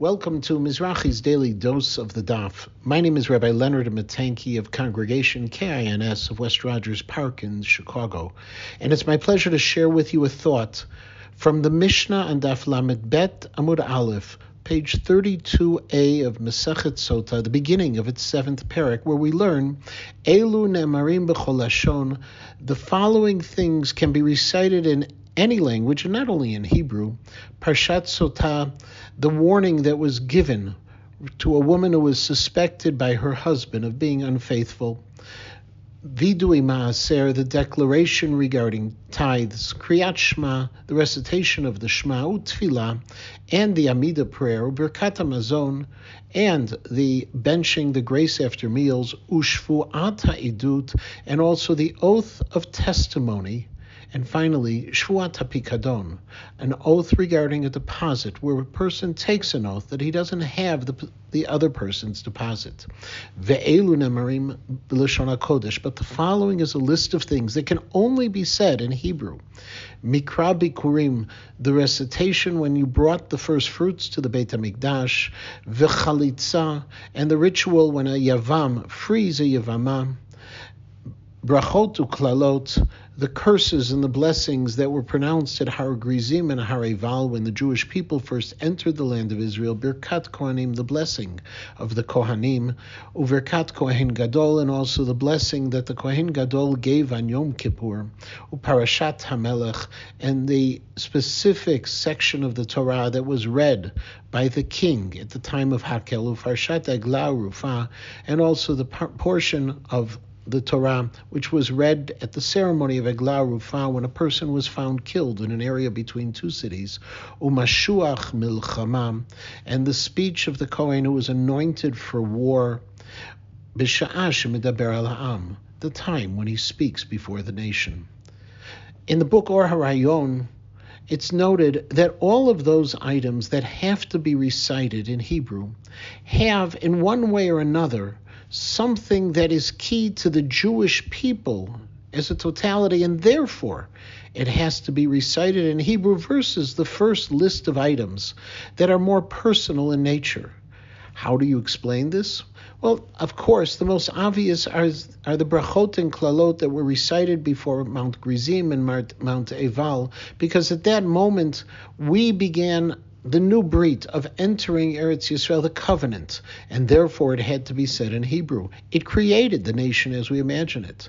Welcome to Mizrachi's daily dose of the Daf. My name is Rabbi Leonard Matanky of Congregation KINS of West Rogers Park in Chicago, and it's my pleasure to share with you a thought from the Mishnah on Daf Lamed Bet Amud Aleph, page 32a of Masechet Sotah, the beginning of its seventh perek, where we learn Elu Nemarim B'Cholashon. The following things can be recited in any language, and not only in Hebrew, Parshat Sotah, the warning that was given to a woman who was suspected by her husband of being unfaithful. Vidui Maaser, the declaration regarding tithes, Kriyat Shema, the recitation of the Shema, Utfila, and the Amida prayer, Birkat Hamazon, and the benching the grace after meals, Ushfuat Idut, and also the oath of testimony and finally, Shvuat HaPikadon, an oath regarding a deposit where a person takes an oath that he doesn't have the, the other person's deposit. Ve'elu nemarim b'lashon HaKodesh, but the following is a list of things that can only be said in Hebrew. Mikra Bikurim, the recitation when you brought the first fruits to the Beit HaMikdash, V'chalitza, and the ritual when a Yavam frees a Yavama, Brachot uklalot, the curses and the blessings that were pronounced at Har Grizim and Har Eval when the Jewish people first entered the land of Israel, Birkat Kohanim, the blessing of the Kohanim, Uverkat Kohen Gadol, and also the blessing that the Kohen Gadol gave on Yom Kippur, Uparashat Hamelech, and the specific section of the Torah that was read by the king at the time of Hakhel, Ufarshat Eglah Arufa, and also the portion of the Torah, which was read at the ceremony of Eglah Arufa when a person was found killed in an area between two cities, Umashuach Milchama, and the speech of the Kohen who was anointed for war, B'sha'ash Medaber al the time when he speaks before the nation. In the book Or HaRayon, it's noted that all of those items that have to be recited in Hebrew have, in one way or another, something that is key to the Jewish people as a totality, and therefore it has to be recited in Hebrew verses, the first list of items that are more personal in nature. How do you explain this? Well, of course, the most obvious are, are the brachot and klalot that were recited before Mount Grizim and Mount Eval, because at that moment we began the new brit of entering Eretz Yisrael, the covenant, and therefore it had to be said in Hebrew. It created the nation as we imagine it.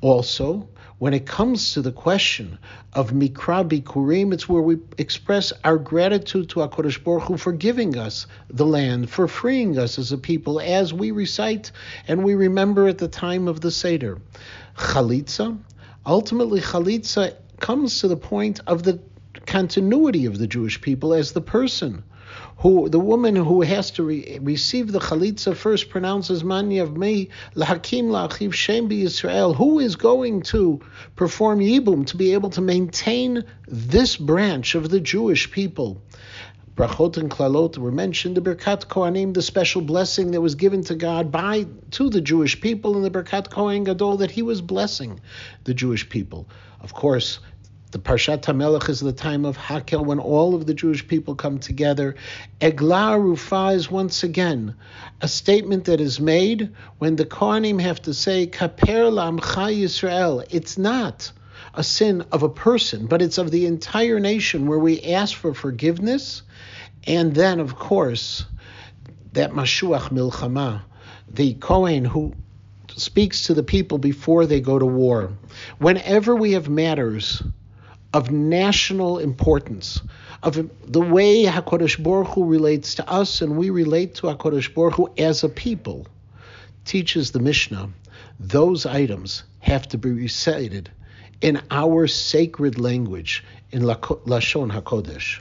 Also, when it comes to the question of Mikra Bikurim, it's where we express our gratitude to HaKadosh Baruch Hu for giving us the land, for freeing us as a people, as we recite and we remember at the time of the Seder. Chalitza, ultimately Chalitza comes to the point of the continuity of the Jewish people as the person who the woman who has to re- receive the chalitza first pronounces mani of me lahakim lachiv shem Israel. Who is going to perform yibum to be able to maintain this branch of the Jewish people? Brachot and klalot were mentioned. The Birkat Kohanim, the special blessing that was given to God by to the Jewish people, and the Birkat Kohen Gadol that He was blessing the Jewish people. Of course, the Parshat Hamelech is the time of Hakhel when all of the Jewish people come together. Eglah Arufa is once again a statement that is made when the Kohanim have to say Kaper Lamcha Yisrael. It's not a sin of a person, but it's of the entire nation where we ask for forgiveness, and then of course that Mashuach Milchama, the Kohen who speaks to the people before they go to war. Whenever we have matters of national importance, of the way HaKadosh Baruch Hu relates to us and we relate to HaKadosh Baruch Hu as a people, teaches the Mishnah, those items have to be recited in our sacred language, in Lashon HaKodesh.